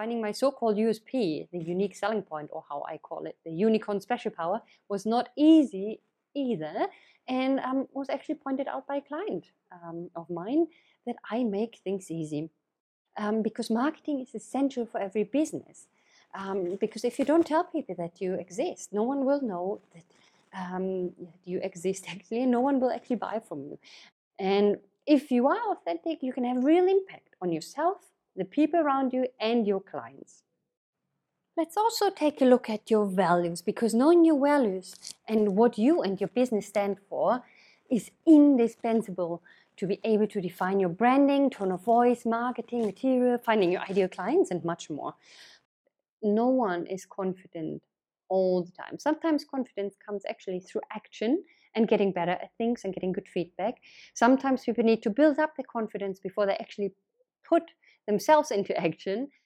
finding my so called USP, the unique selling point, or how I call it, the unicorn special power, was not easy either and um, was actually pointed out by a client um, of mine that I make things easy. Um, because marketing is essential for every business. Um, because if you don't tell people that you exist, no one will know that um, you exist actually, and no one will actually buy from you. And if you are authentic, you can have real impact on yourself, the people around you, and your clients. Let's also take a look at your values because knowing your values and what you and your business stand for is indispensable to be able to define your branding, tone of voice, marketing, material, finding your ideal clients, and much more. No one is confident all the time. Sometimes confidence comes actually through action and getting better at things and getting good feedback. Sometimes people need to build up their confidence before they actually put themselves into action.